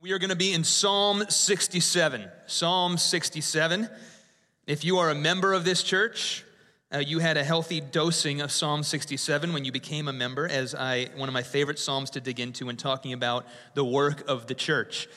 We are going to be in Psalm 67. Psalm 67. If you are a member of this church, uh, you had a healthy dosing of Psalm 67 when you became a member, as I one of my favorite psalms to dig into when talking about the work of the church.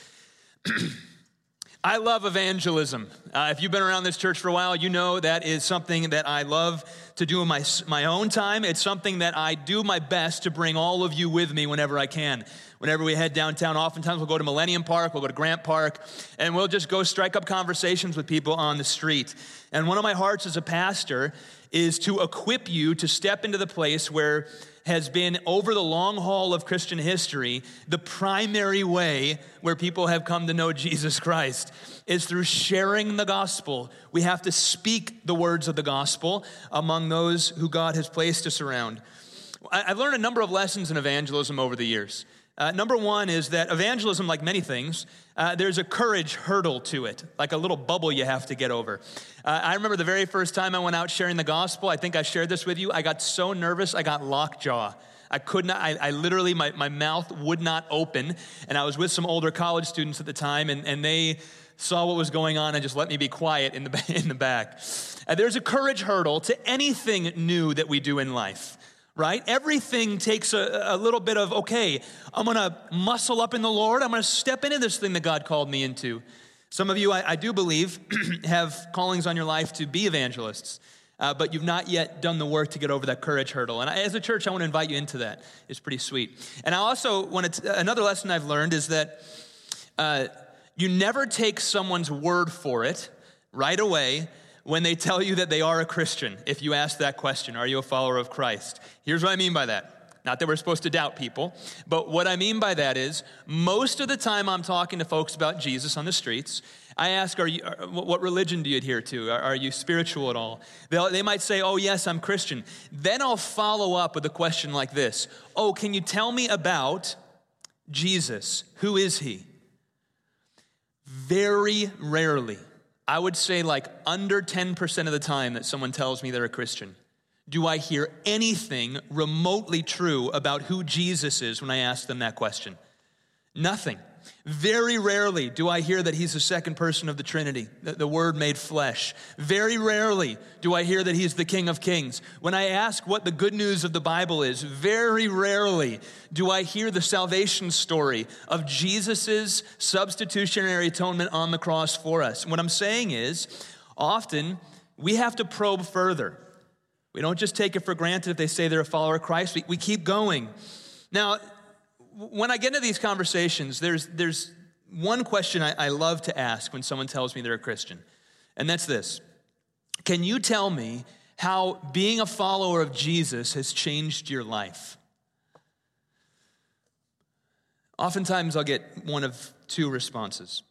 I love evangelism. Uh, if you've been around this church for a while, you know that is something that I love to do in my, my own time. It's something that I do my best to bring all of you with me whenever I can whenever we head downtown, oftentimes we'll go to Millennium Park, we'll go to Grant Park, and we'll just go strike up conversations with people on the street. And one of my hearts as a pastor is to equip you to step into the place where has been over the long haul of Christian history the primary way where people have come to know Jesus Christ is through sharing the gospel. We have to speak the words of the gospel among those who God has placed us around. I've learned a number of lessons in evangelism over the years. Uh, number one is that evangelism, like many things, uh, there's a courage hurdle to it, like a little bubble you have to get over. Uh, I remember the very first time I went out sharing the gospel, I think I shared this with you. I got so nervous, I got lockjaw. I could not, I, I, literally, my, my mouth would not open. And I was with some older college students at the time, and, and they saw what was going on and just let me be quiet in the, in the back. Uh, there's a courage hurdle to anything new that we do in life right? Everything takes a, a, little bit of, okay, I'm gonna muscle up in the Lord. I'm gonna step into this thing that God called me into. Some of you, I, I do believe, have callings on your life to be evangelists, uh, but you've not yet done the work to get over that courage hurdle. And I, as a church, I wanna invite you into that. It's pretty sweet. And I also want to, another lesson I've learned is that uh, you never take someone's word for it right away when they tell you that they are a Christian, if you ask that question, are you a follower of Christ? Here's what I mean by that. Not that we're supposed to doubt people, but what I mean by that is most of the time I'm talking to folks about Jesus on the streets, I ask, are you, what religion do you adhere to? Are, are you spiritual at all? They'll, they might say, oh, yes, I'm Christian. Then I'll follow up with a question like this Oh, can you tell me about Jesus? Who is he? Very rarely I would say like under 10% of the time that someone tells me they're a Christian, do I hear anything remotely true about who Jesus is when I ask them that question? Nothing. Very rarely do I hear that he's the second person of the Trinity, the Word made flesh. Very rarely do I hear that he's the King of Kings. When I ask what the good news of the Bible is, very rarely do I hear the salvation story of Jesus' substitutionary atonement on the cross for us. What I'm saying is, often we have to probe further. We don't just take it for granted if they say they're a follower of Christ, we, we keep going. Now, when I get into these conversations, there's, there's one question I, I love to ask when someone tells me they're a Christian, and that's this Can you tell me how being a follower of Jesus has changed your life? Oftentimes, I'll get one of two responses.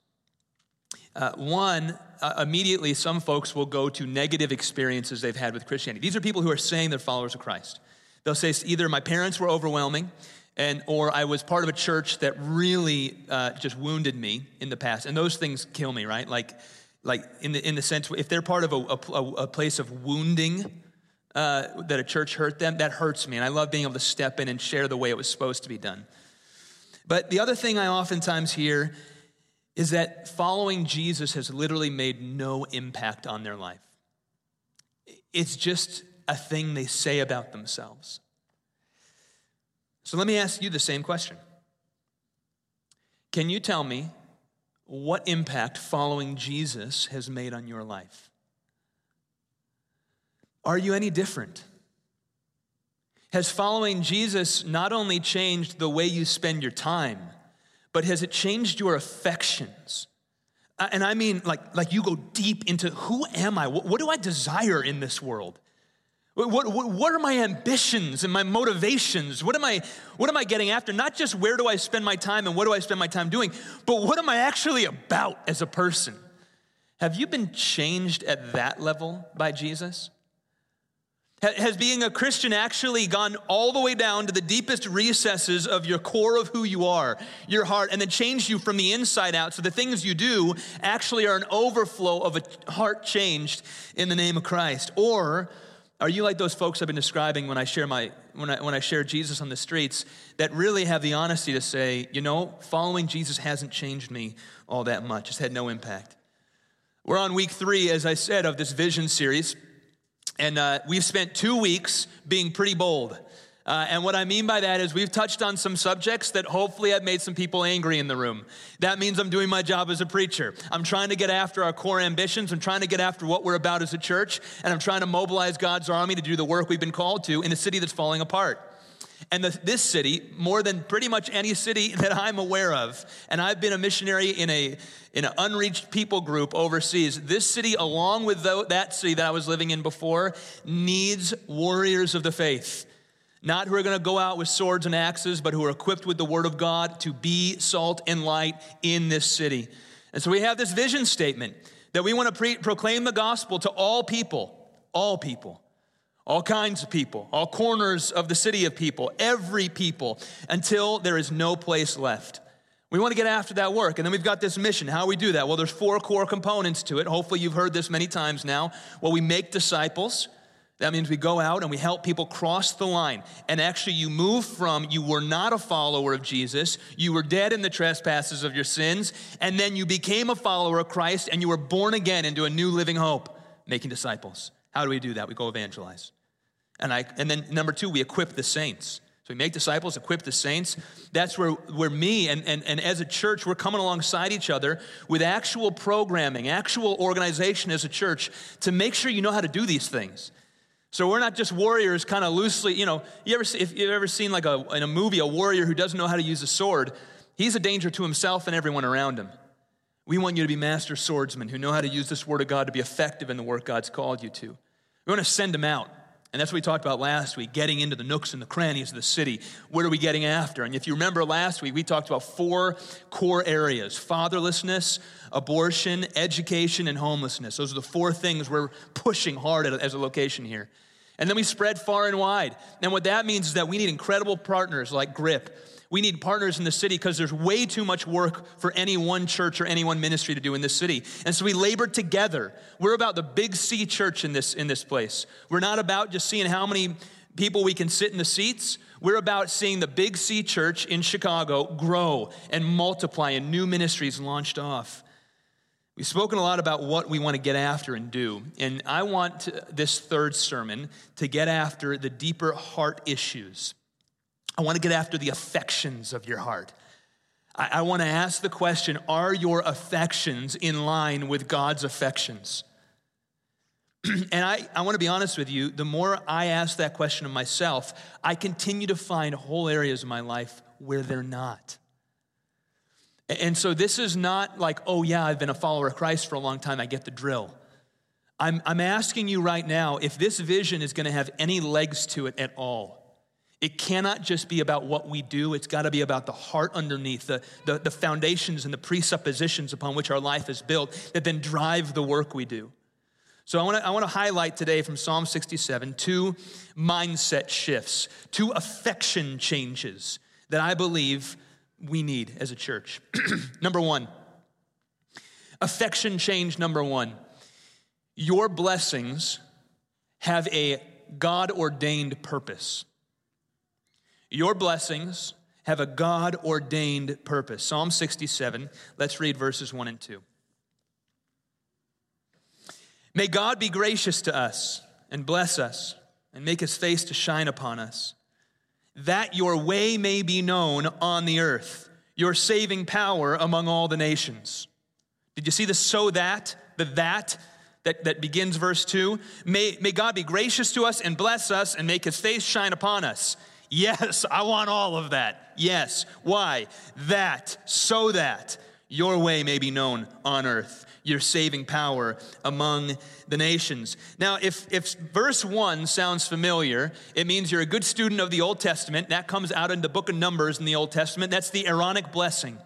Uh, one, uh, immediately, some folks will go to negative experiences they've had with Christianity. These are people who are saying they're followers of Christ. They'll say either my parents were overwhelming, and or I was part of a church that really uh, just wounded me in the past, and those things kill me, right? Like, like in the in the sense if they're part of a, a, a place of wounding uh, that a church hurt them, that hurts me, and I love being able to step in and share the way it was supposed to be done. But the other thing I oftentimes hear is that following Jesus has literally made no impact on their life. It's just a thing they say about themselves. So let me ask you the same question. Can you tell me what impact following Jesus has made on your life? Are you any different? Has following Jesus not only changed the way you spend your time, but has it changed your affections? Uh, and I mean, like, like you go deep into who am I? What, what do I desire in this world? What, what, what, are my ambitions and my motivations? What am, I, what am I getting after? Not just where do I spend my time and what do I spend my time doing, but what am I actually about as a person? Have you been changed at that level by Jesus? Has being a Christian actually gone all the way down to the deepest recesses of your core of who you are, your heart, and then changed you from the inside out so the things you do actually are an overflow of a heart changed in the name of Christ? Or are you like those folks I've been describing when I share my when I, when I share Jesus on the streets that really have the honesty to say, you know, following Jesus hasn't changed me all that much. It's had no impact. We're on week three, as I said, of this vision series. And uh, we've spent two weeks being pretty bold. Uh, and what I mean by that is we've touched on some subjects that hopefully have made some people angry in the room. That means I'm doing my job as a preacher. I'm trying to get after our core ambitions. I'm trying to get after what we're about as a church. And I'm trying to mobilize God's army to do the work we've been called to in a city that's falling apart. And the, this city, more than pretty much any city that I'm aware of, and I've been a missionary in, a, in an unreached people group overseas, this city, along with the, that city that I was living in before, needs warriors of the faith not who are going to go out with swords and axes, but who are equipped with the word of God to be salt and light in this city. And so we have this vision statement that we want to pre- proclaim the gospel to all people, all people, all kinds of people, all corners of the city of people, every people, until there is no place left. We want to get after that work. And then we've got this mission. How we do that? Well, there's four core components to it. Hopefully, you've heard this many times now. Well, we make disciples. That means we go out and we help people cross the line. And actually, you move from you were not a follower of Jesus, you were dead in the trespasses of your sins, and then you became a follower of Christ and you were born again into a new living hope, making disciples. How do we do that? We go evangelize. And, I, and then number two, we equip the saints. So we make disciples, equip the saints. That's where, where me and, and, and as a church, we're coming alongside each other with actual programming, actual organization as a church to make sure you know how to do these things. So we're not just warriors kind of loosely, you know, you ever, if you've ever seen like a, in a movie a warrior who doesn't know how to use a sword, he's a danger to himself and everyone around him. We want you to be master swordsmen who know how to use this word of God to be effective in the work God's called you to. We want to send them out. And that's what we talked about last week, getting into the nooks and the crannies of the city. What are we getting after? And if you remember last week, we talked about four core areas fatherlessness, abortion, education, and homelessness. Those are the four things we're pushing hard as a location here. And then we spread far and wide. And what that means is that we need incredible partners like GRIP. We need partners in the city because there's way too much work for any one church or any one ministry to do in this city. And so we labor together. We're about the big C church in this, in this place. We're not about just seeing how many people we can sit in the seats. We're about seeing the Big C church in Chicago grow and multiply and new ministries launched off. We've spoken a lot about what we want to get after and do. And I want to, this third sermon to get after the deeper heart issues. I want to get after the affections of your heart. I, I want to ask the question Are your affections in line with God's affections? and I, I want to be honest with you, the more I ask that question of myself, I continue to find whole areas of my life where they're not. And so this is not like, oh, yeah, I've been a follower of Christ for a long time, I get the drill. I'm, I'm asking you right now if this vision is going to have any legs to it at all. It cannot just be about what we do, it's got to be about the heart underneath, the, the, the foundations and the presuppositions upon which our life is built that then drive the work we do. So I want to I want to highlight today from Psalm 67 two mindset shifts, two affection changes that I believe we need as a church. number one, affection change number one. Your blessings have a God ordained purpose. Your blessings have a God ordained purpose. Psalm 67, let's read verses 1 and 2. May God be gracious to us and bless us and make his face to shine upon us that your way may be known on the earth, your saving power among all the nations. Did you see the so that, the that that, that begins verse 2? May, may God be gracious to us and bless us and make his face shine upon us. Yes, I want all of that. Yes. Why? That, so that your way may be known on earth your saving power among the nations. Now, if, if verse 1 sounds familiar, it means you're a good student of the Old Testament. That comes out in the book of Numbers in the Old Testament. That's the Aaronic blessing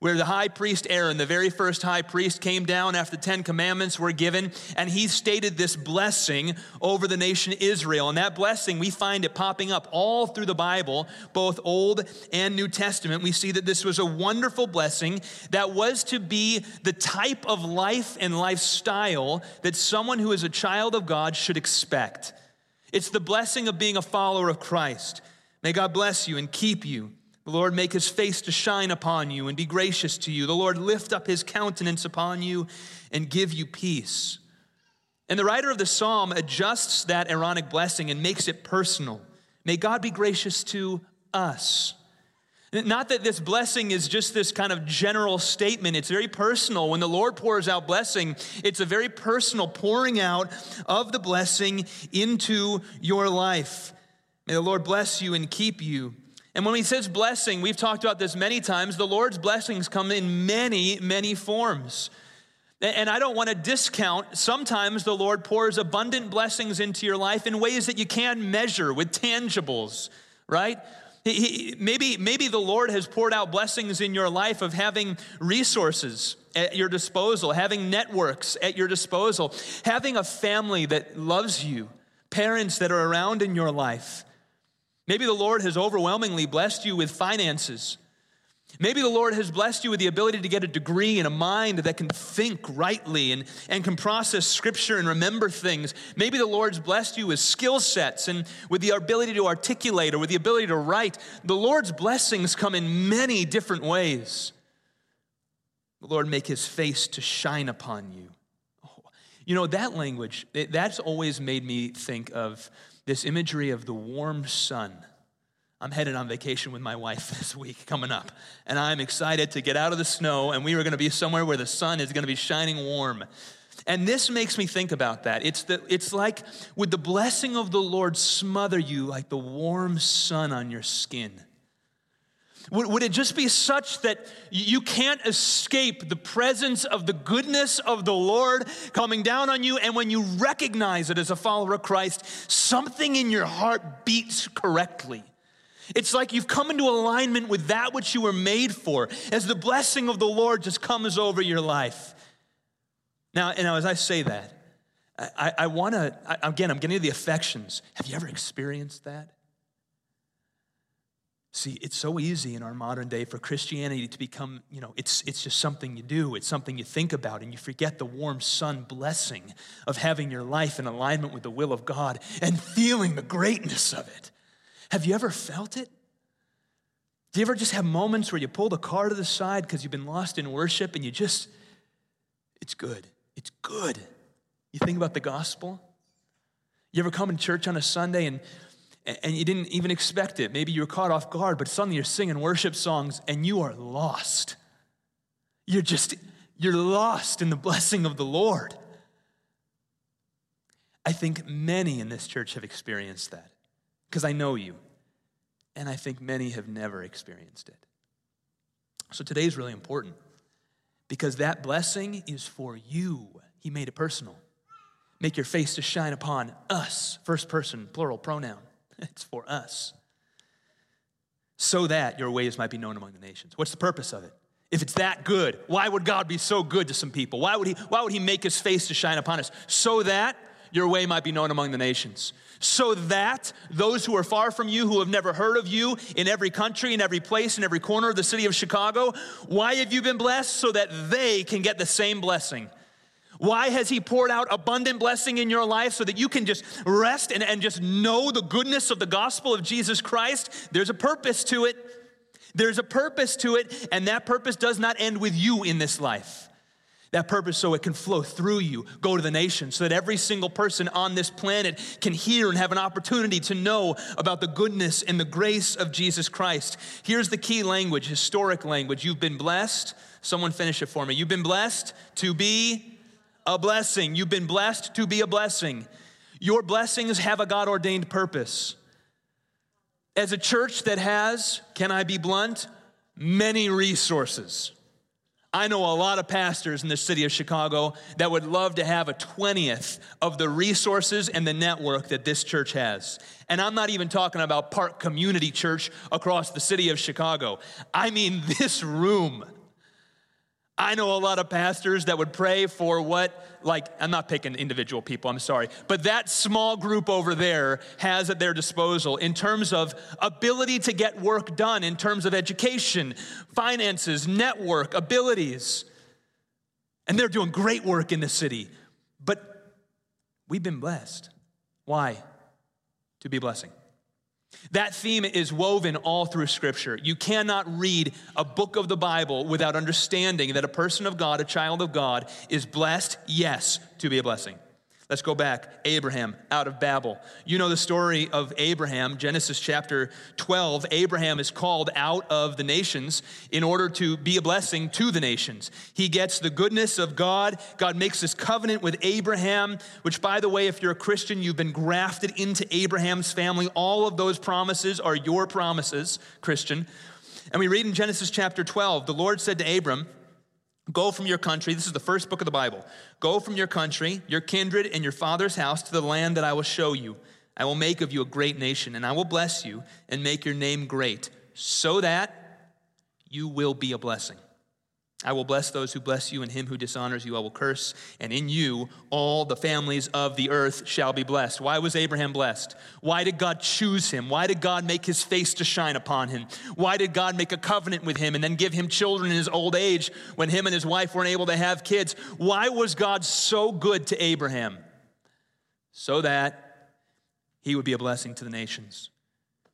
where the high priest Aaron, the very first high priest, came down after the Ten Commandments were given, and he stated this blessing over the nation Israel. And that blessing, we find it popping up all through the Bible, both Old and New Testament. We see that this was a wonderful blessing that was to be the type of life and lifestyle that someone who is a child of God should expect. It's the blessing of being a follower of Christ. May God bless you and keep you. The Lord make his face to shine upon you and be gracious to you. The Lord lift up his countenance upon you and give you peace. And the writer of the psalm adjusts that Aaronic blessing and makes it personal. May God be gracious to us. Not that this blessing is just this kind of general statement, it's very personal. When the Lord pours out blessing, it's a very personal pouring out of the blessing into your life. May the Lord bless you and keep you. And when he says blessing, we've talked about this many times, the Lord's blessings come in many, many forms. And I don't want to discount, sometimes the Lord pours abundant blessings into your life in ways that you can't measure with tangibles, right? He, maybe, maybe the Lord has poured out blessings in your life of having resources at your disposal, having networks at your disposal, having a family that loves you, parents that are around in your life. Maybe the Lord has overwhelmingly blessed you with finances Maybe the Lord has blessed you with the ability to get a degree and a mind that can think rightly and, and can process scripture and remember things. Maybe the Lord's blessed you with skill sets and with the ability to articulate or with the ability to write. The Lord's blessings come in many different ways. The Lord make his face to shine upon you. Oh, you know, that language, that's always made me think of this imagery of the warm sun I'm headed on vacation with my wife this week coming up, and I'm excited to get out of the snow, and we are going to be somewhere where the sun is going to be shining warm. And this makes me think about that. It's, the, it's like, would the blessing of the Lord smother you like the warm sun on your skin? Would, would it just be such that you can't escape the presence of the goodness of the Lord coming down on you? And when you recognize it as a follower of Christ, something in your heart beats correctly. It's like you've come into alignment with that which you were made for as the blessing of the Lord just comes over your life. Now, and now as I say that, I, I want to, again, I'm getting to the affections. Have you ever experienced that? See, it's so easy in our modern day for Christianity to become, you know, it's, it's just something you do, it's something you think about, and you forget the warm sun blessing of having your life in alignment with the will of God and feeling the greatness of it. Have you ever felt it? Do you ever just have moments where you pull the car to the side because you've been lost in worship and you just, it's good. It's good. You think about the gospel? You ever come in church on a Sunday and and you didn't even expect it. Maybe you were caught off guard, but suddenly you're singing worship songs and you are lost. You're just, you're lost in the blessing of the Lord. I think many in this church have experienced that because I know you. And I think many have never experienced it. So today is really important because that blessing is for you. He made it personal. Make your face to shine upon us, first person, plural pronoun. It's for us. So that your ways might be known among the nations. What's the purpose of it? If it's that good, why would God be so good to some people? Why would he, why would he make his face to shine upon us? So that your way might be known among the nations. So that those who are far from you, who have never heard of you in every country, in every place, in every corner of the city of Chicago, why have you been blessed? So that they can get the same blessing. Why has He poured out abundant blessing in your life so that you can just rest and, and just know the goodness of the gospel of Jesus Christ? There's a purpose to it. There's a purpose to it, and that purpose does not end with you in this life. That purpose so it can flow through you, go to the nations, so that every single person on this planet can hear and have an opportunity to know about the goodness and the grace of Jesus Christ. Here's the key language, historic language. You've been blessed. Someone finish it for me. You've been blessed to be a blessing. You've been blessed to be a blessing. Your blessings have a God ordained purpose. As a church that has, can I be blunt, many resources I know a lot of pastors in the city of Chicago that would love to have a 20th of the resources and the network that this church has. And I'm not even talking about Park Community Church across the city of Chicago. I mean, this room I know a lot of pastors that would pray for what, like, I'm not picking individual people, I'm sorry, but that small group over there has at their disposal in terms of ability to get work done, in terms of education, finances, network, abilities. And they're doing great work in the city. But we've been blessed. Why? to be blessing. That theme is woven all through Scripture. You cannot read a book of the Bible without understanding that a person of God, a child of God, is blessed, yes, to be a blessing. Let's go back. Abraham out of Babel. You know the story of Abraham, Genesis chapter 12. Abraham is called out of the nations in order to be a blessing to the nations. He gets the goodness of God. God makes this covenant with Abraham, which, by the way, if you're a Christian, you've been grafted into Abraham's family. All of those promises are your promises, Christian. And we read in Genesis chapter 12 the Lord said to Abram, Go from your country. This is the first book of the Bible. Go from your country, your kindred, and your father's house to the land that I will show you. I will make of you a great nation, and I will bless you and make your name great, so that you will be a blessing. I will bless those who bless you, and him who dishonors you I will curse. And in you all the families of the earth shall be blessed. Why was Abraham blessed? Why did God choose him? Why did God make his face to shine upon him? Why did God make a covenant with him and then give him children in his old age when him and his wife weren't able to have kids? Why was God so good to Abraham? So that he would be a blessing to the nations.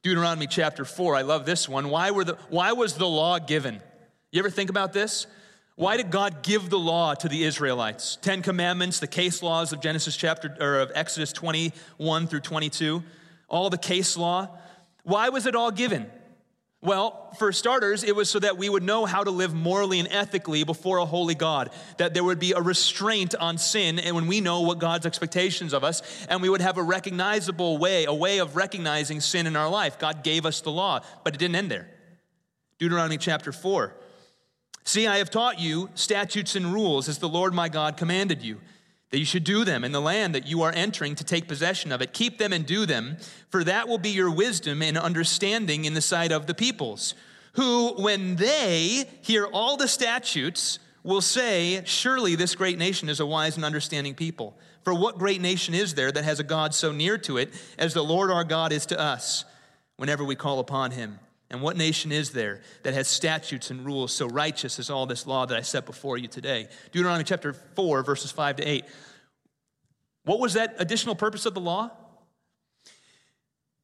Deuteronomy chapter 4, I love this one. Why, were the, why was the law given? You ever think about this? Why did God give the law to the Israelites? Ten Commandments, the case laws of Genesis chapter or of Exodus 21 through 22, all the case law. Why was it all given? Well, for starters, it was so that we would know how to live morally and ethically before a holy God, that there would be a restraint on sin, and when we know what God's expectations of us, and we would have a recognizable way, a way of recognizing sin in our life. God gave us the law, but it didn't end there. Deuteronomy chapter 4 See, I have taught you statutes and rules as the Lord my God commanded you, that you should do them in the land that you are entering to take possession of it. Keep them and do them, for that will be your wisdom and understanding in the sight of the peoples, who, when they hear all the statutes, will say, Surely this great nation is a wise and understanding people. For what great nation is there that has a God so near to it as the Lord our God is to us whenever we call upon him? And what nation is there that has statutes and rules so righteous as all this law that I set before you today? Deuteronomy chapter 4, verses 5 to 8. What was that additional purpose of the law?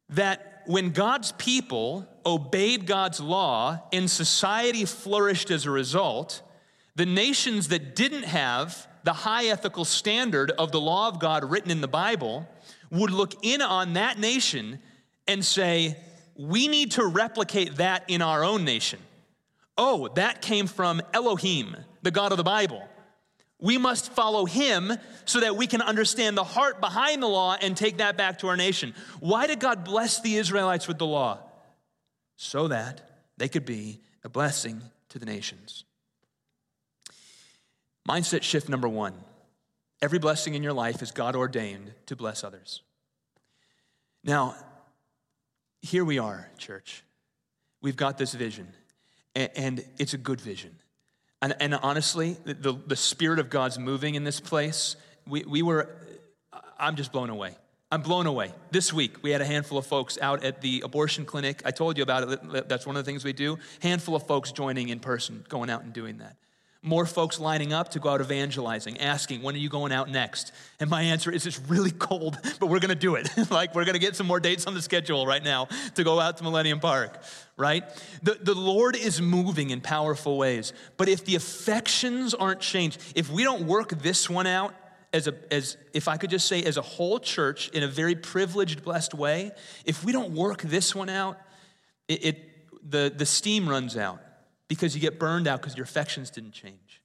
That when God's people obeyed God's law and society flourished as a result, the nations that didn't have the high ethical standard of the law of God written in the Bible would look in on that nation and say, we need to replicate that in our own nation. Oh, that came from Elohim, the God of the Bible. We must follow him so that we can understand the heart behind the law and take that back to our nation. Why did God bless the Israelites with the law? So that they could be a blessing to the nations. Mindset shift number one every blessing in your life is God ordained to bless others. Now, here we are, church. We've got this vision, and, it's a good vision. And, and honestly, the, the Spirit of God's moving in this place. We, we were, I'm just blown away. I'm blown away. This week, we had a handful of folks out at the abortion clinic. I told you about it. That's one of the things we do. Handful of folks joining in person, going out and doing that more folks lining up to go out evangelizing, asking, when are you going out next? And my answer is, it's really cold, but we're gonna do it. like, we're gonna get some more dates on the schedule right now to go out to Millennium Park, right? The, the Lord is moving in powerful ways, but if the affections aren't changed, if we don't work this one out, as, a, as if I could just say, as a whole church in a very privileged, blessed way, if we don't work this one out, it, it the, the steam runs out because you get burned out because your affections didn't change.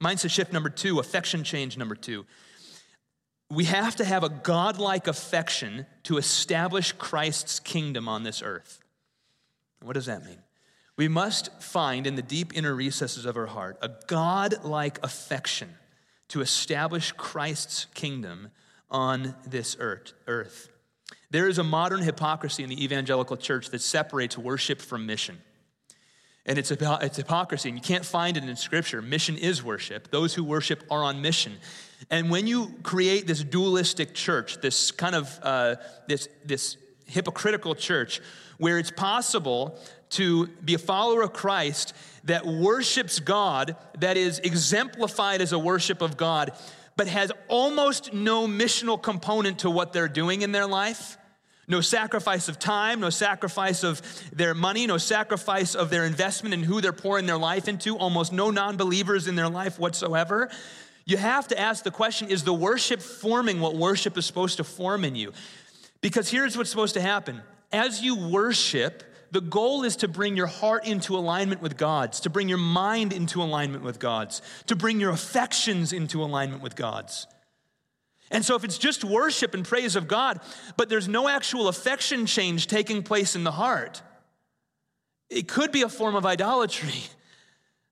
Mindset shift number two, affection change number two. We have to have a godlike affection to establish Christ's kingdom on this earth. What does that mean? We must find in the deep inner recesses of our heart a godlike affection to establish Christ's kingdom on this earth. There is a modern hypocrisy in the evangelical church that separates worship from mission. And it's, about, it's hypocrisy, and you can't find it in Scripture. Mission is worship. Those who worship are on mission. And when you create this dualistic church, this kind of uh, this, this hypocritical church, where it's possible to be a follower of Christ that worships God, that is exemplified as a worship of God, but has almost no missional component to what they're doing in their life, No sacrifice of time, no sacrifice of their money, no sacrifice of their investment in who they're pouring their life into, almost no non believers in their life whatsoever. You have to ask the question is the worship forming what worship is supposed to form in you? Because here's what's supposed to happen as you worship, the goal is to bring your heart into alignment with God's, to bring your mind into alignment with God's, to bring your affections into alignment with God's. And so, if it's just worship and praise of God, but there's no actual affection change taking place in the heart, it could be a form of idolatry,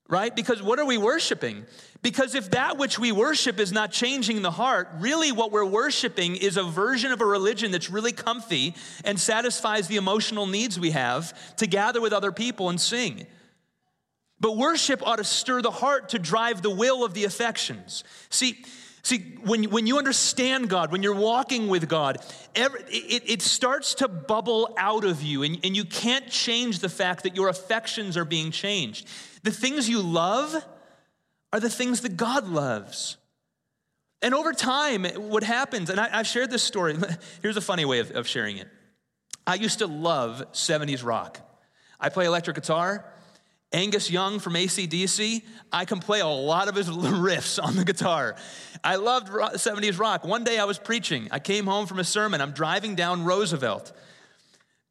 right? Because what are we worshiping? Because if that which we worship is not changing the heart, really what we're worshiping is a version of a religion that's really comfy and satisfies the emotional needs we have to gather with other people and sing. But worship ought to stir the heart to drive the will of the affections. See, See, when, when you understand God, when you're walking with God, every, it, it starts to bubble out of you, and, and you can't change the fact that your affections are being changed. The things you love are the things that God loves. And over time, what happens, and I, have shared this story, here's a funny way of, of sharing it. I used to love 70s rock. I play electric guitar. Angus Young from ACDC, I can play a lot of his riffs on the guitar. I loved 70s rock. One day I was preaching. I came home from a sermon. I'm driving down Roosevelt.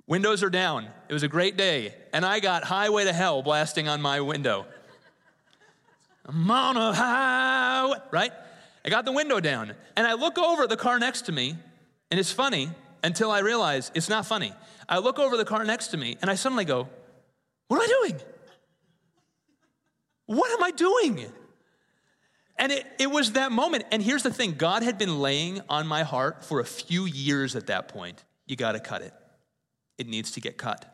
Windows are down. It was a great day. And I got Highway to Hell blasting on my window. I'm on a highway, right? I got the window down. And I look over the car next to me, and it's funny until I realize it's not funny. I look over the car next to me, and I suddenly go, What am I doing? What am I doing? And it, it was that moment. And here's the thing God had been laying on my heart for a few years at that point. You got to cut it, it needs to get cut.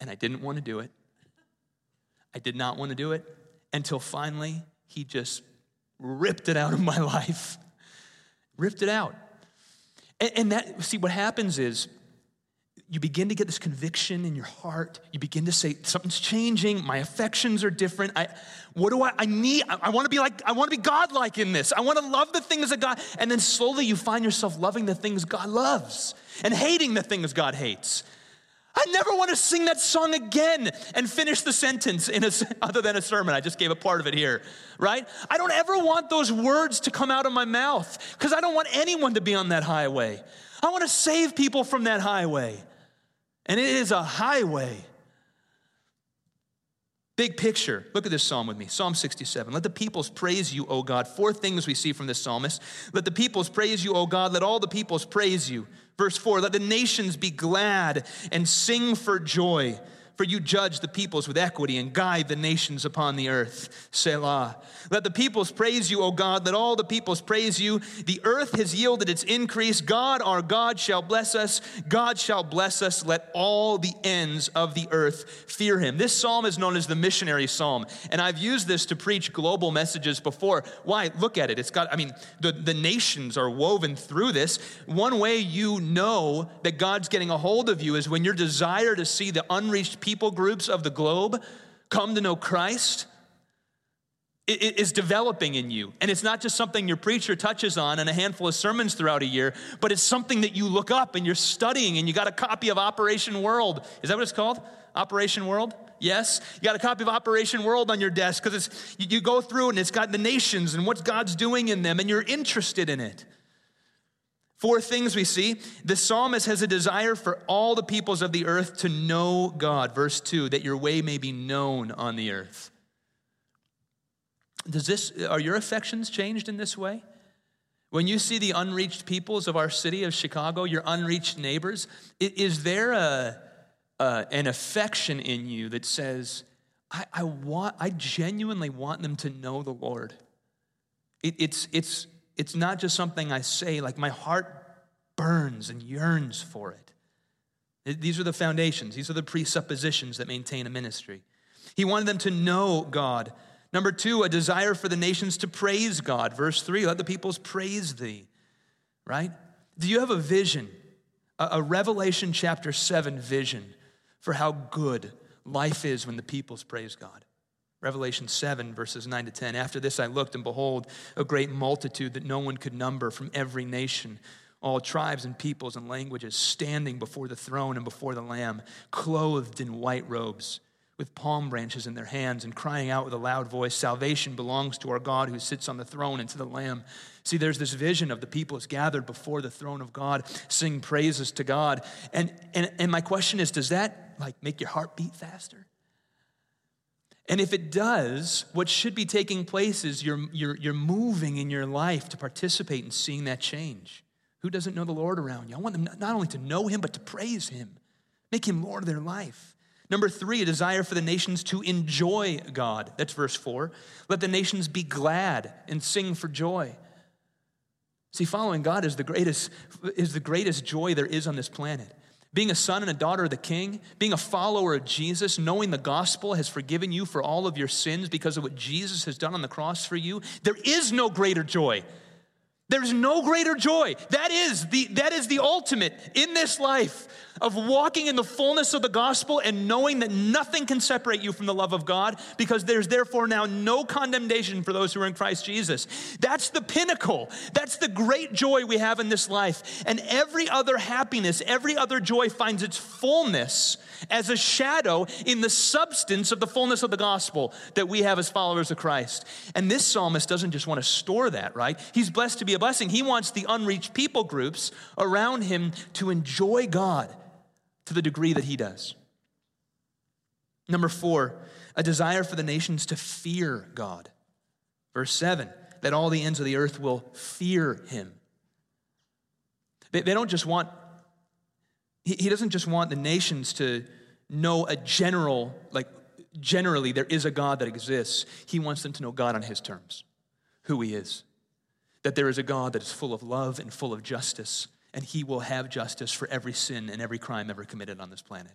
And I didn't want to do it. I did not want to do it until finally he just ripped it out of my life. ripped it out. And, and that, see, what happens is you begin to get this conviction in your heart. You begin to say, something's changing. My affections are different. I, what do I, I need? I, I want to be like, I want to be God-like in this. I want to love the things that God, and then slowly you find yourself loving the things God loves and hating the things God hates. I never want to sing that song again and finish the sentence in a, other than a sermon. I just gave a part of it here, right? I don't ever want those words to come out of my mouth because I don't want anyone to be on that highway. I want to save people from that highway. And it is a highway. Big picture. Look at this psalm with me. Psalm 67. Let the peoples praise you, O God. Four things we see from this psalmist. Let the peoples praise you, O God. Let all the peoples praise you. Verse 4 Let the nations be glad and sing for joy for you judge the peoples with equity and guide the nations upon the earth. Selah. Let the peoples praise you, O God. Let all the peoples praise you. The earth has yielded its increase. God, our God, shall bless us. God shall bless us. Let all the ends of the earth fear him. This psalm is known as the missionary psalm. And I've used this to preach global messages before. Why? Look at it. It's got, I mean, the, the nations are woven through this. One way you know that God's getting a hold of you is when your desire to see the unreached people groups of the globe come to know Christ it is developing in you. And it's not just something your preacher touches on in a handful of sermons throughout a year, but it's something that you look up and you're studying and you got a copy of Operation World. Is that what it's called? Operation World? Yes. You got a copy of Operation World on your desk because it's you go through and it's got the nations and what God's doing in them and you're interested in it. Four things we see. The psalmist has a desire for all the peoples of the earth to know God. Verse 2 that your way may be known on the earth. Does this, are your affections changed in this way? When you see the unreached peoples of our city of Chicago, your unreached neighbors, is there a, a an affection in you that says, I, I, want, I genuinely want them to know the Lord? It, it's, it's, it's not just something I say, like my heart burns and yearns for it. These are the foundations, these are the presuppositions that maintain a ministry. He wanted them to know God. Number two, a desire for the nations to praise God. Verse three, let the peoples praise thee, right? Do you have a vision, a, Revelation chapter seven vision for how good life is when the peoples praise God? Revelation 7, verses 9 to 10. After this I looked, and behold, a great multitude that no one could number from every nation all tribes and peoples and languages standing before the throne and before the Lamb, clothed in white robes, with palm branches in their hands, and crying out with a loud voice Salvation belongs to our God who sits on the throne and to the Lamb. See, there's this vision of the peoples gathered before the throne of God, sing praises to God. And, and, and my question is does that like make your heart beat faster? And if it does, what should be taking place is you're, you're, you're moving in your life to participate in seeing that change. Who doesn't know the Lord around you? I want them not only to know Him, but to praise Him, make Him Lord of their life. Number three, a desire for the nations to enjoy God. That's verse four. Let the nations be glad and sing for joy. See, following God is the greatest, is the greatest joy there is on this planet. Being a son and a daughter of the king, being a follower of Jesus, knowing the gospel has forgiven you for all of your sins because of what Jesus has done on the cross for you, there is no greater joy there's no greater joy. That is the, that is the ultimate in this life of walking in the fullness of the gospel and knowing that nothing can separate you from the love of God because there's therefore now no condemnation for those who are in Christ Jesus. That's the pinnacle. That's the great joy we have in this life. And every other happiness, every other joy finds its fullness as a shadow in the substance of the fullness of the gospel that we have as followers of Christ. And this psalmist doesn't just want to store that, right? He's blessed to be a blessing. He wants the unreached people groups around him to enjoy God to the degree that he does. Number four, a desire for the nations to fear God. Verse seven, that all the ends of the earth will fear him. They, don't just want he, he doesn't just want the nations to know a general, like generally there is a God that exists. He wants them to know God on his terms, who he is. That there is a God that is full of love and full of justice, and he will have justice for every sin and every crime ever committed on this planet.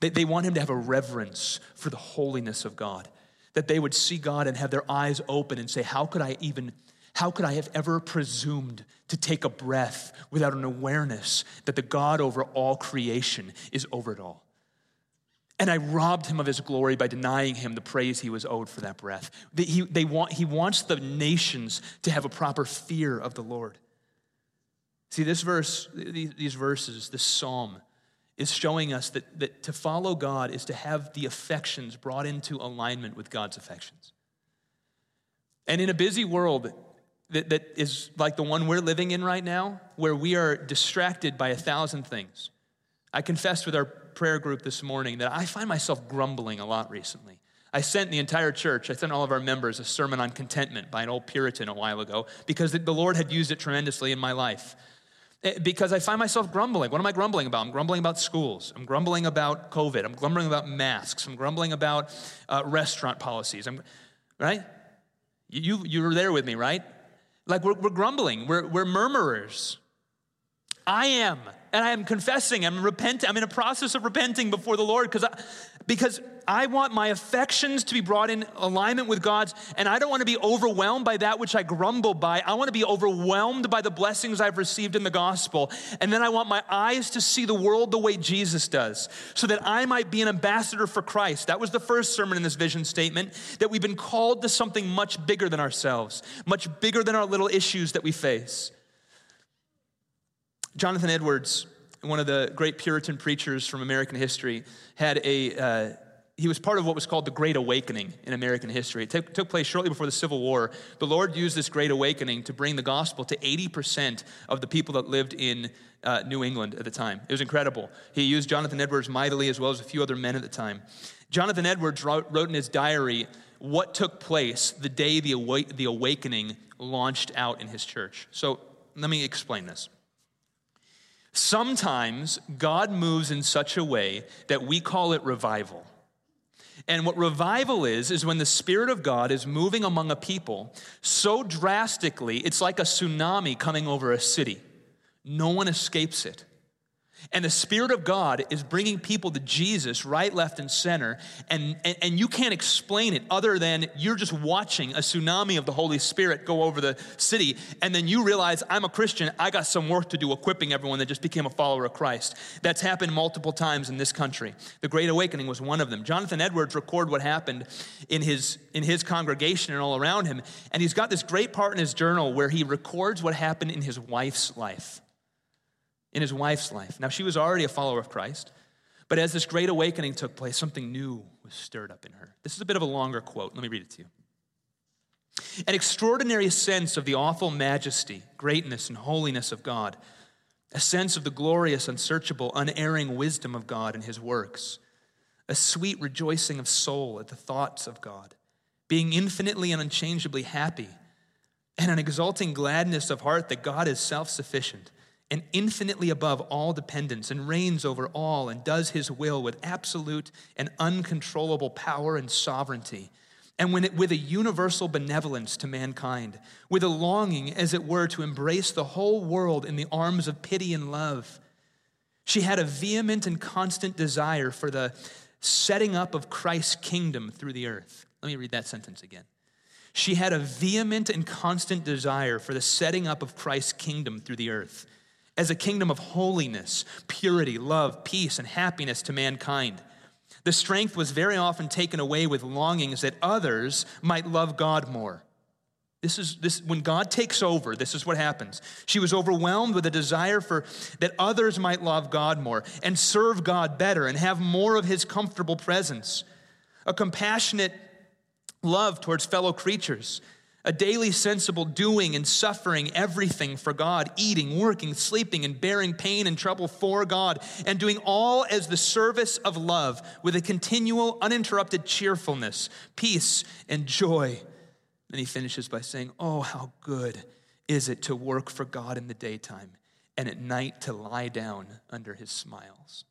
They, they want him to have a reverence for the holiness of God, that they would see God and have their eyes open and say, How could I even how could I have ever presumed to take a breath without an awareness that the God over all creation is over it all? And I robbed him of his glory by denying him the praise he was owed for that breath. He, they want, he wants the nations to have a proper fear of the Lord. See, this verse, these verses, this psalm, is showing us that, that to follow God is to have the affections brought into alignment with God's affections. And in a busy world, that, that is like the one we're living in right now, where we are distracted by a thousand things. I confessed with our prayer group this morning that I find myself grumbling a lot recently. I sent the entire church, I sent all of our members a sermon on contentment by an old Puritan a while ago because the Lord had used it tremendously in my life. Eh, because I find myself grumbling. What am I grumbling about? I'm grumbling about schools. I'm grumbling about COVID. I'm grumbling about masks. I'm grumbling about uh, restaurant policies. I'm, right? You, you were there with me, right? Like we're, we're grumbling, we're, we're murmurers. I am, and I am confessing, I'm repenting, I'm in a process of repenting before the Lord because because I want my affections to be brought in alignment with God's, and I don't want to be overwhelmed by that which I grumble by. I want to be overwhelmed by the blessings I've received in the gospel. And then I want my eyes to see the world the way Jesus does, so that I might be an ambassador for Christ. That was the first sermon in this vision statement that we've been called to something much bigger than ourselves, much bigger than our little issues that we face. Jonathan Edwards one of the great Puritan preachers from American history, had a, uh, he was part of what was called the Great Awakening in American history. It t- took place shortly before the Civil War. The Lord used this Great Awakening to bring the gospel to 80% of the people that lived in uh, New England at the time. It was incredible. He used Jonathan Edwards mightily as well as a few other men at the time. Jonathan Edwards wrote, wrote in his diary what took place the day the, awa- the awakening launched out in his church. So let me explain this. Sometimes God moves in such a way that we call it revival. And what revival is, is when the Spirit of God is moving among a people so drastically, it's like a tsunami coming over a city. No one escapes it. And the Spirit of God is bringing people to Jesus right, left, and center. And, and, and, you can't explain it other than you're just watching a tsunami of the Holy Spirit go over the city. And then you realize, I'm a Christian. I got some work to do equipping everyone that just became a follower of Christ. That's happened multiple times in this country. The Great Awakening was one of them. Jonathan Edwards recorded what happened in his, in his congregation and all around him. And he's got this great part in his journal where he records what happened in his wife's life. In his wife's life. Now, she was already a follower of Christ, but as this great awakening took place, something new was stirred up in her. This is a bit of a longer quote. Let me read it to you. An extraordinary sense of the awful majesty, greatness, and holiness of God, a sense of the glorious, unsearchable, unerring wisdom of God and his works, a sweet rejoicing of soul at the thoughts of God, being infinitely and unchangeably happy, and an exulting gladness of heart that God is self sufficient and infinitely above all dependence and reigns over all and does his will with absolute and uncontrollable power and sovereignty and it, with a universal benevolence to mankind, with a longing, as it were, to embrace the whole world in the arms of pity and love. She had a vehement and constant desire for the setting up of Christ's kingdom through the earth. Let me read that sentence again. She had a vehement and constant desire for the setting up of Christ's kingdom through the earth as a kingdom of holiness, purity, love, peace, and happiness to mankind. The strength was very often taken away with longings that others might love God more. This is this when God takes over, this is what happens. She was overwhelmed with a desire for that others might love God more and serve God better and have more of his comfortable presence. A compassionate love towards fellow creatures a daily sensible doing and suffering everything for God, eating, working, sleeping, and bearing pain and trouble for God, and doing all as the service of love with a continual, uninterrupted cheerfulness, peace, and joy. Then he finishes by saying, Oh, how good is it to work for God in the daytime and at night to lie down under his smiles.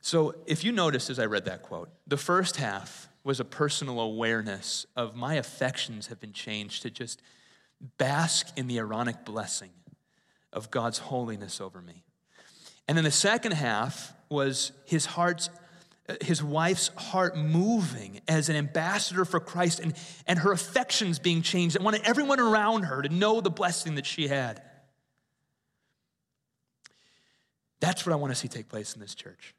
So, if you noticed as I read that quote, the first half was a personal awareness of my affections have been changed to just bask in the ironic blessing of God's holiness over me. And then the second half was his heart's uh, his wife's heart moving as an ambassador for Christ and, and her affections being changed. I wanted everyone around her to know the blessing that she had. That's what I want to see take place in this church.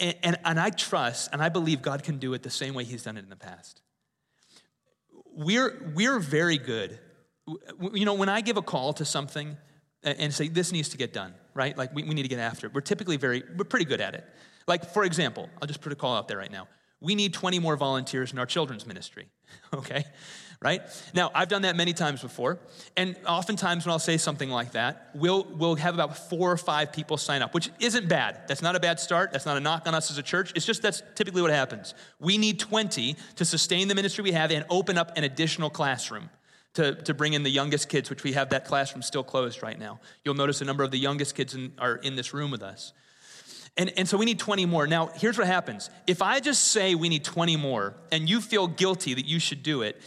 And, and, and I trust and I believe God can do it the same way He's done it in the past. We're, we're very good. You know, when I give a call to something and say, this needs to get done, right? Like, we, we need to get after it, we're typically very, we're pretty good at it. Like, for example, I'll just put a call out there right now. We need 20 more volunteers in our children's ministry, okay? Right? Now, I've done that many times before, and oftentimes when I'll say something like that, we'll, we'll have about four or five people sign up, which isn't bad. That's not a bad start. That's not a knock on us as a church. It's just that's typically what happens. We need 20 to sustain the ministry we have and open up an additional classroom. To, to bring in the youngest kids, which we have that classroom still closed right now. You'll notice a number of the youngest kids in, are in this room with us. And, and so we need 20 more. Now, here's what happens. If I just say we need 20 more and you feel guilty that you should do it,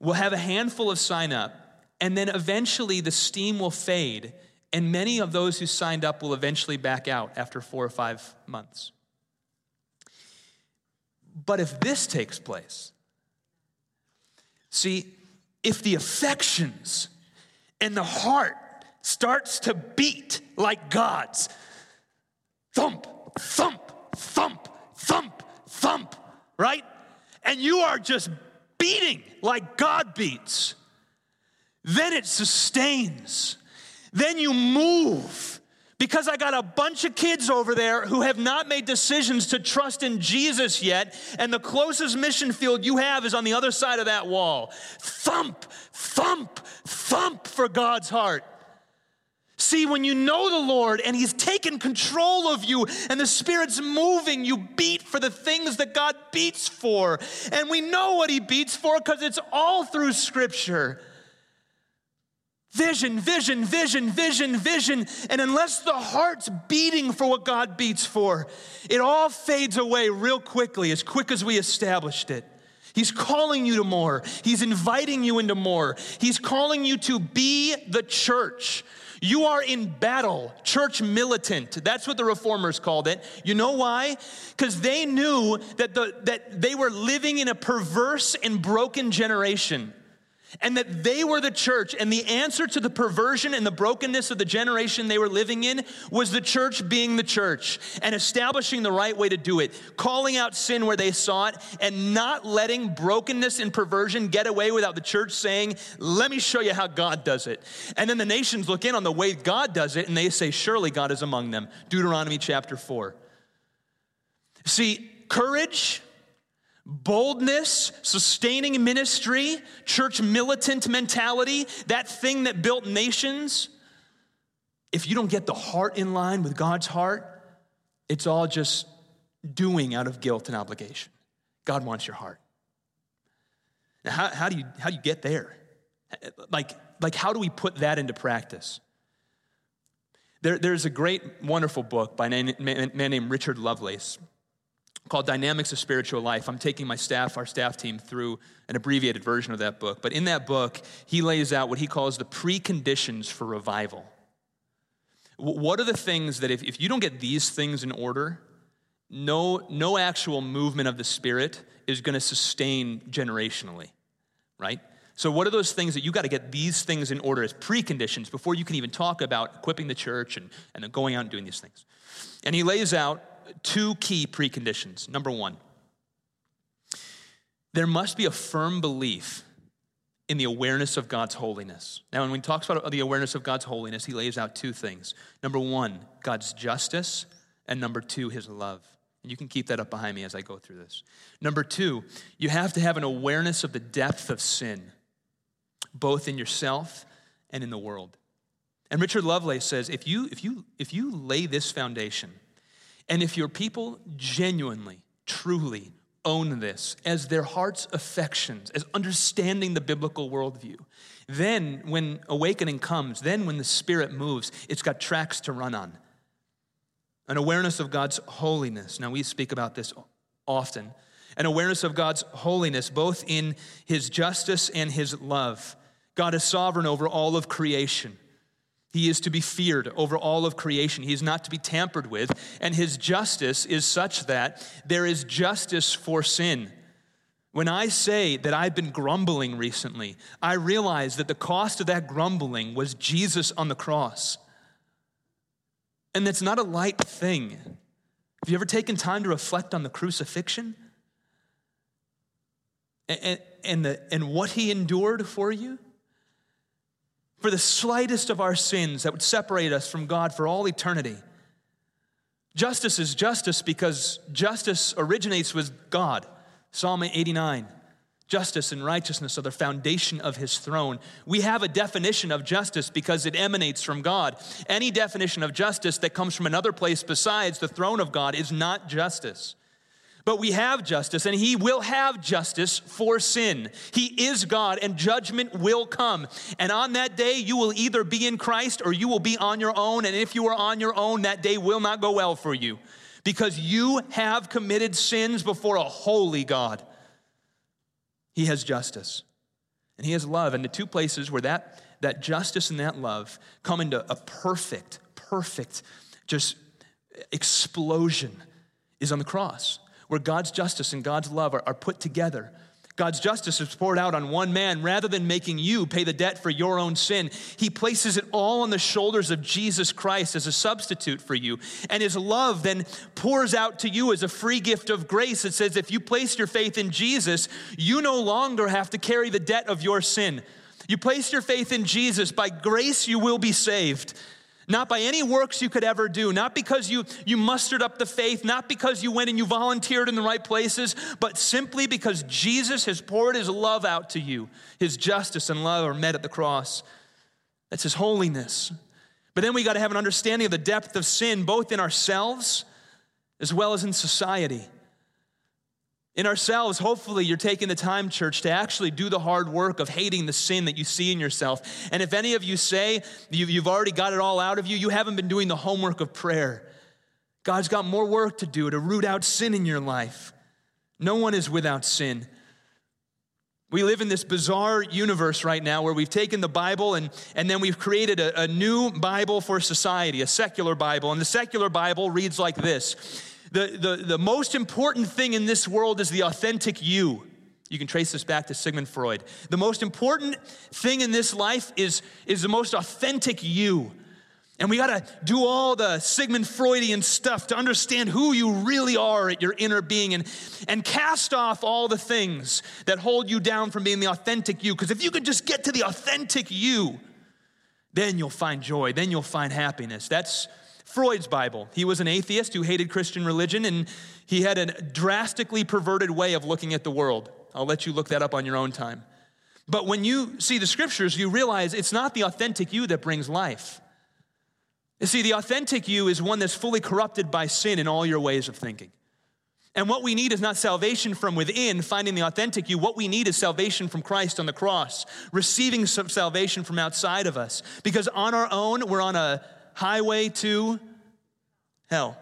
We'll have a handful of sign up, and then eventually the steam will fade, and many of those who signed up will eventually back out after four or five months. But if this takes place, see, if the affections and the heart starts to beat like God's, thump, thump, thump, thump, thump, right? And you are just beating like God beats, then it sustains. Then you move. Because I got a bunch of kids over there who have not made decisions to trust in Jesus yet, and the closest mission field you have is on the other side of that wall. Thump, thump, thump for God's heart. See, when you know the Lord and He's taken control of you and the Spirit's moving, you beat for the things that God beats for. And we know what He beats for because it's all through Scripture. Vision, vision, vision, vision, vision. And unless the heart's beating for what God beats for, it all fades away real quickly, as quick as we established it. He's calling you to more. He's inviting you into more. He's calling you to be the church. You are in battle, church militant. That's what the reformers called it. You know why? Because they knew that, the, that they were living in a perverse and broken generation. And that they were the church, and the answer to the perversion and the brokenness of the generation they were living in was the church being the church and establishing the right way to do it, calling out sin where they saw it, and not letting brokenness and perversion get away without the church saying, Let me show you how God does it. And then the nations look in on the way God does it, and they say, Surely God is among them. Deuteronomy chapter 4. See, courage boldness, sustaining ministry, church militant mentality, that thing that built nations, if you don't get the heart in line with God's heart, it's all just doing out of guilt and obligation. God wants your heart. Now, how, how, do, you, how do you get there? Like, like, how do we put that into practice? There, there's a great, wonderful book by a man named Richard Lovelace called Dynamics of Spiritual Life. I'm taking my staff, our staff team, through an abbreviated version of that book. But in that book, he lays out what he calls the preconditions for revival. What are the things that, if, if you don't get these things in order, no, no actual movement of the Spirit is going to sustain generationally, right? So, what are those things that you got to get these things in order as preconditions before you can even talk about equipping the church and, and going out and doing these things? And he lays out two key preconditions. Number one, there must be a firm belief in the awareness of God's holiness. Now, when he talks about the awareness of God's holiness, he lays out two things. Number one, God's justice, and number two, his love. And you can keep that up behind me as I go through this. Number two, you have to have an awareness of the depth of sin, both in yourself and in the world. And Richard Lovelace says if you, if you, if you lay this foundation, and if your people genuinely, truly own this as their heart's affections, as understanding the biblical worldview, then when awakening comes, then when the Spirit moves, it's got tracks to run on. An awareness of God's holiness. Now, we speak about this often. An awareness of God's holiness, both in His justice and His love. God is sovereign over all of creation. He is to be feared over all of creation. He is not to be tampered with. And his justice is such that there is justice for sin. When I say that I've been grumbling recently, I realize that the cost of that grumbling was Jesus on the cross. And that's not a light thing. Have you ever taken time to reflect on the crucifixion? And, and, the, and what he endured for you? For the slightest of our sins that would separate us from God for all eternity. Justice is justice because justice originates with God. Psalm 89. Justice and righteousness are the foundation of his throne. We have a definition of justice because it emanates from God. Any definition of justice that comes from another place besides the throne of God is not justice. But we have justice, and He will have justice for sin. He is God, and judgment will come. And on that day, you will either be in Christ or you will be on your own. And if you are on your own, that day will not go well for you because you have committed sins before a holy God. He has justice, and He has love. And the two places where that, that justice and that love come into a perfect, perfect, just explosion is on the cross where God's justice and God's love are, are put together. God's justice is poured out on one man rather than making you pay the debt for your own sin. He places it all on the shoulders of Jesus Christ as a substitute for you. And his love then pours out to you as a free gift of grace. It says, if you place your faith in Jesus, you no longer have to carry the debt of your sin. You place your faith in Jesus, by grace you will be saved not by any works you could ever do, not because you, you mustered up the faith, not because you went and you volunteered in the right places, but simply because Jesus has poured his love out to you. His justice and love are met at the cross. That's his holiness. But then we got to have an understanding of the depth of sin, both in ourselves as well as in society in ourselves, hopefully, you're taking the time, church, to actually do the hard work of hating the sin that you see in yourself. And if any of you say you've already got it all out of you, you haven't been doing the homework of prayer. God's got more work to do to root out sin in your life. No one is without sin. We live in this bizarre universe right now where we've taken the Bible and, and then we've created a, a new Bible for society, a secular Bible. And the secular Bible reads like this the, the, the most important thing in this world is the authentic you. You can trace this back to Sigmund Freud. The most important thing in this life is, is the most authentic you. And we got to do all the Sigmund Freudian stuff to understand who you really are at your inner being and, and cast off all the things that hold you down from being the authentic you. Because if you can just get to the authentic you, then you'll find joy, then you'll find happiness. That's Freud's Bible. He was an atheist who hated Christian religion, and he had a drastically perverted way of looking at the world. I'll let you look that up on your own time. But when you see the scriptures, you realize it's not the authentic you that brings life. You see, the authentic you is one that's fully corrupted by sin in all your ways of thinking. And what we need is not salvation from within, finding the authentic you. What we need is salvation from Christ on the cross, receiving some salvation from outside of us. Because on our own, we're on a highway to hell.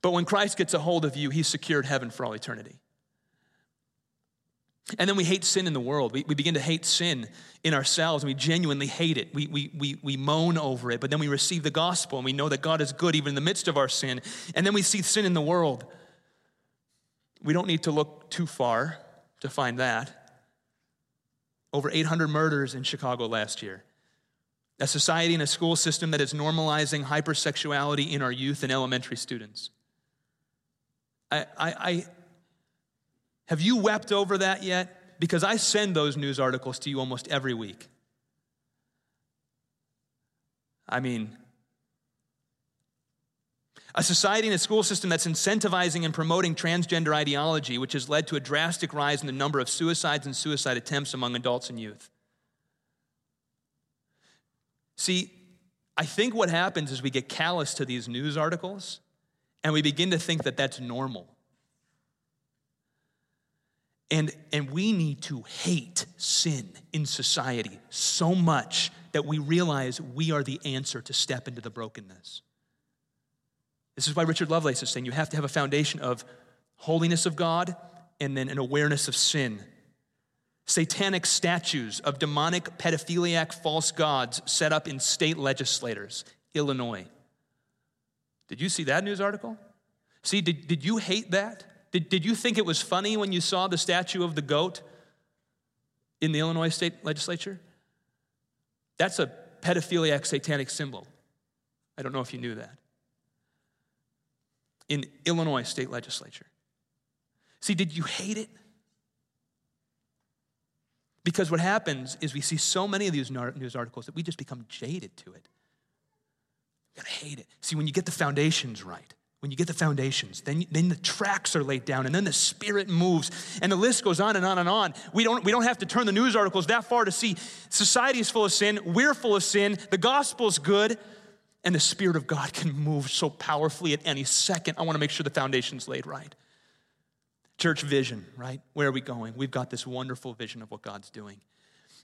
But when Christ gets a hold of you, he's secured heaven for all eternity. And then we hate sin in the world. We, we begin to hate sin in ourselves, and we genuinely hate it. We, we, we, we moan over it, but then we receive the gospel, and we know that God is good even in the midst of our sin. And then we see sin in the world. We don't need to look too far to find that. Over 800 murders in Chicago last year. A society and a school system that is normalizing hypersexuality in our youth and elementary students. I, I, I have you wept over that yet? Because I send those news articles to you almost every week. I mean, a society and a school system that's incentivizing and promoting transgender ideology, which has led to a drastic rise in the number of suicides and suicide attempts among adults and youth. See, I think what happens is we get callous to these news articles and we begin to think that that's normal. And, and we need to hate sin in society so much that we realize we are the answer to step into the brokenness. This is why Richard Lovelace is saying you have to have a foundation of holiness of God and then an awareness of sin. Satanic statues of demonic pedophiliac false gods set up in state legislators, Illinois. Did you see that news article? See, did, did you hate that? Did, did you think it was funny when you saw the statue of the goat in the Illinois state legislature? That's a pedophiliac satanic symbol. I don't know if you knew that. In Illinois state legislature. See, did you hate it? Because what happens is we see so many of these news articles that we just become jaded to it. You gotta hate it. See, when you get the foundations right, when you get the foundations, then, then the tracks are laid down, and then the Spirit moves, and the list goes on and on and on. We don't, we don't have to turn the news articles that far to see society is full of sin, we're full of sin, the gospel's good, and the Spirit of God can move so powerfully at any second. I want to make sure the foundation's laid right. Church vision, right? Where are we going? We've got this wonderful vision of what God's doing.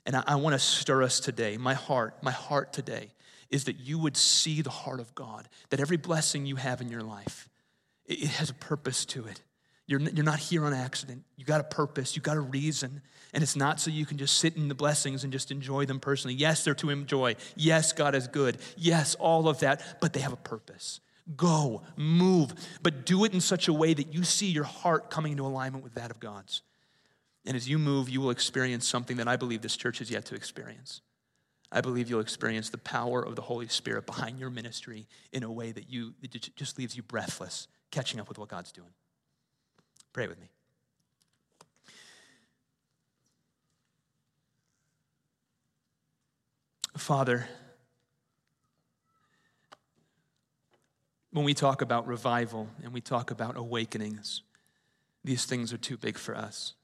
And I, I want to stir us today. My heart, my heart today is that you would see the heart of God, that every blessing you have in your life, it, has a purpose to it. You're, you're not here on accident. You got a purpose, you got a reason. And it's not so you can just sit in the blessings and just enjoy them personally. Yes, they're to enjoy. Yes, God is good. Yes, all of that, but they have a purpose. Go, move, but do it in such a way that you see your heart coming into alignment with that of God's. And as you move, you will experience something that I believe this church has yet to experience. I believe you'll experience the power of the Holy Spirit behind your ministry in a way that you it just leaves you breathless, catching up with what God's doing. Pray with me. Father, when we talk about revival and we talk about awakenings, these things are too big for us.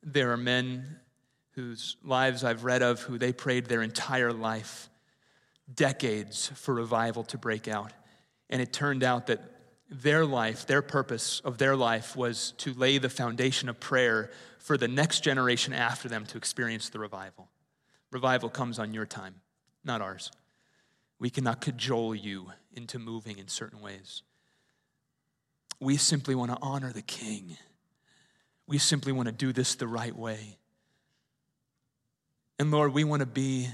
There are men whose lives I've read of, who they prayed their entire life, decades for revival to break out. And it turned out that their life, their purpose of their life was to lay the foundation of prayer for the next generation after them to experience the revival. Revival comes on your time, not ours. We cannot cajole you into moving in certain ways. We simply want to honor the King. We simply want to do this the right way. And Lord, we want to be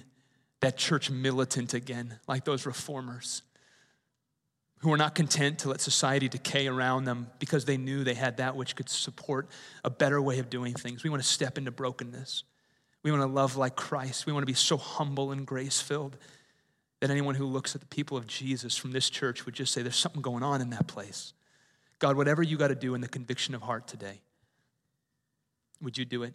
that church militant again, like those reformers who were not content to let society decay around them because they knew they had that which could support a better way of doing things. We want to step into brokenness. We want to love like Christ. We want to be so humble and grace filled that anyone who looks at the people of Jesus from this church would just say, There's something going on in that place. God, whatever you got to do in the conviction of heart today, would you do it?